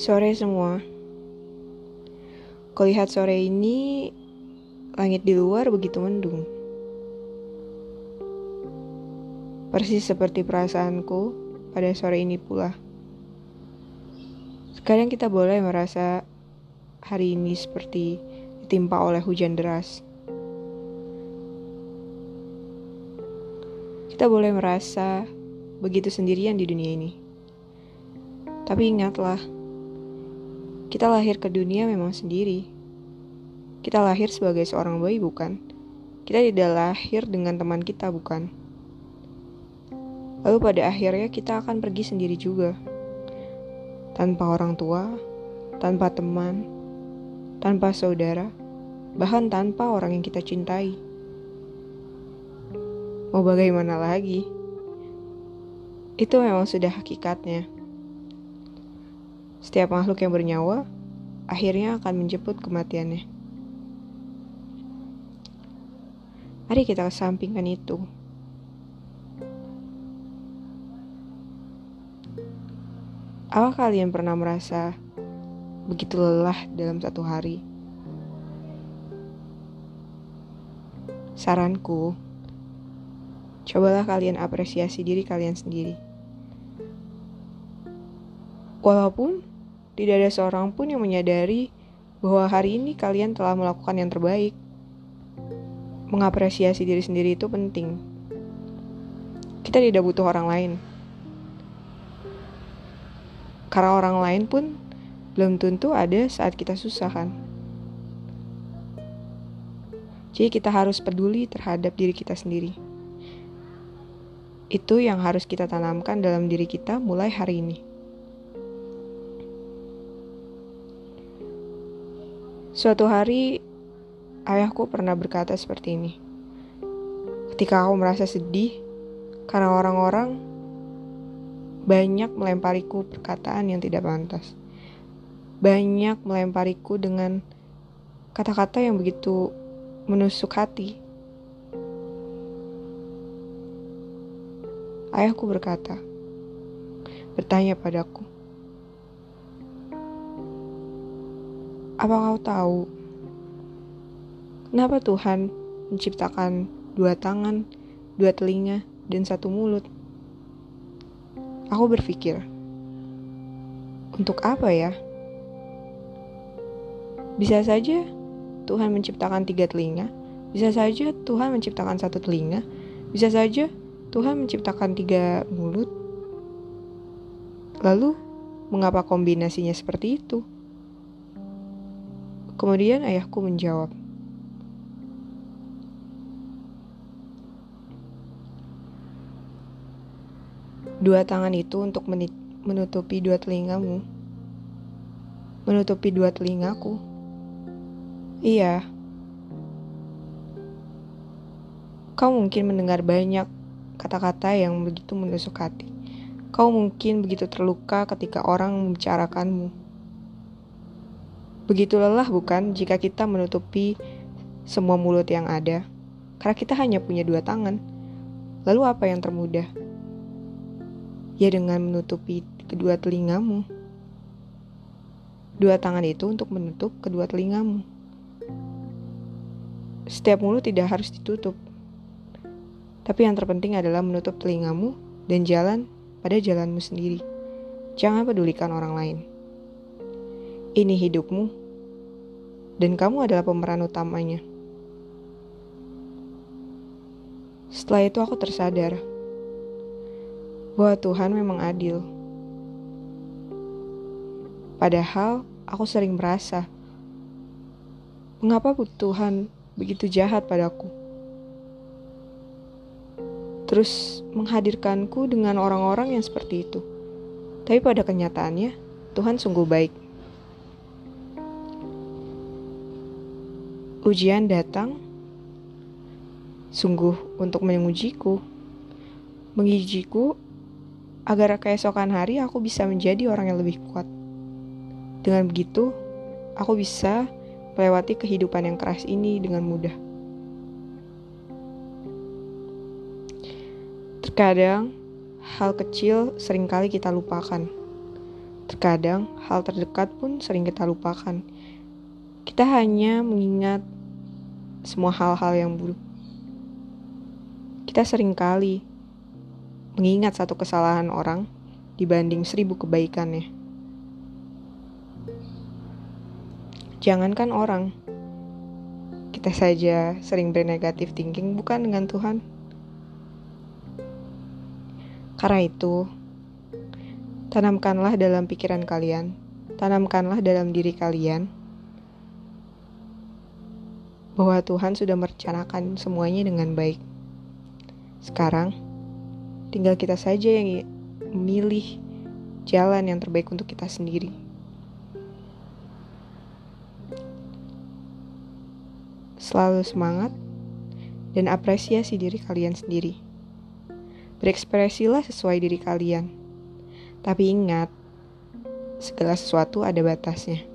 Sore semua. Kulihat sore ini, langit di luar begitu mendung. Persis seperti perasaanku pada sore ini pula. Sekarang kita boleh merasa hari ini seperti ditimpa oleh hujan deras. Kita boleh merasa begitu sendirian di dunia ini. Tapi ingatlah, kita lahir ke dunia memang sendiri. Kita lahir sebagai seorang bayi, bukan? Kita tidak lahir dengan teman kita, bukan? Lalu pada akhirnya kita akan pergi sendiri juga. Tanpa orang tua, tanpa teman, tanpa saudara, bahkan tanpa orang yang kita cintai. Mau bagaimana lagi? Itu memang sudah hakikatnya. Setiap makhluk yang bernyawa akhirnya akan menjemput kematiannya. Mari kita kesampingkan itu. Apa kalian pernah merasa begitu lelah dalam satu hari? Saranku, cobalah kalian apresiasi diri kalian sendiri. Walaupun tidak ada seorang pun yang menyadari bahwa hari ini kalian telah melakukan yang terbaik. Mengapresiasi diri sendiri itu penting. Kita tidak butuh orang lain. Karena orang lain pun belum tentu ada saat kita susah kan. Jadi kita harus peduli terhadap diri kita sendiri. Itu yang harus kita tanamkan dalam diri kita mulai hari ini. Suatu hari, ayahku pernah berkata seperti ini. Ketika aku merasa sedih, karena orang-orang banyak melempariku perkataan yang tidak pantas. Banyak melempariku dengan kata-kata yang begitu menusuk hati. Ayahku berkata, bertanya padaku, Apa kau tahu kenapa Tuhan menciptakan dua tangan, dua telinga, dan satu mulut? Aku berpikir, untuk apa ya? Bisa saja Tuhan menciptakan tiga telinga, bisa saja Tuhan menciptakan satu telinga, bisa saja Tuhan menciptakan tiga mulut. Lalu, mengapa kombinasinya seperti itu? Kemudian ayahku menjawab, Dua tangan itu untuk menutupi dua telingamu. Menutupi dua telingaku. Iya. Kau mungkin mendengar banyak kata-kata yang begitu menusuk hati. Kau mungkin begitu terluka ketika orang membicarakanmu. Begitu lelah bukan jika kita menutupi semua mulut yang ada? Karena kita hanya punya dua tangan. Lalu apa yang termudah? Ya dengan menutupi kedua telingamu. Dua tangan itu untuk menutup kedua telingamu. Setiap mulut tidak harus ditutup. Tapi yang terpenting adalah menutup telingamu dan jalan pada jalanmu sendiri. Jangan pedulikan orang lain. Ini hidupmu dan kamu adalah pemeran utamanya. Setelah itu aku tersadar bahwa Tuhan memang adil. Padahal aku sering merasa, mengapa Tuhan begitu jahat padaku? Terus menghadirkanku dengan orang-orang yang seperti itu. Tapi pada kenyataannya, Tuhan sungguh baik. Ujian datang sungguh untuk mengujiku, mengujiku agar keesokan hari aku bisa menjadi orang yang lebih kuat. Dengan begitu, aku bisa melewati kehidupan yang keras ini dengan mudah. Terkadang, hal kecil sering kali kita lupakan. Terkadang hal terdekat pun sering kita lupakan. Kita hanya mengingat semua hal-hal yang buruk. Kita sering kali mengingat satu kesalahan orang dibanding seribu kebaikannya. Jangankan orang, kita saja sering bernegatif thinking bukan dengan Tuhan. Karena itu, tanamkanlah dalam pikiran kalian, tanamkanlah dalam diri kalian bahwa Tuhan sudah merencanakan semuanya dengan baik. Sekarang, tinggal kita saja yang memilih jalan yang terbaik untuk kita sendiri. Selalu semangat dan apresiasi diri kalian sendiri. Berekspresilah sesuai diri kalian. Tapi ingat, segala sesuatu ada batasnya.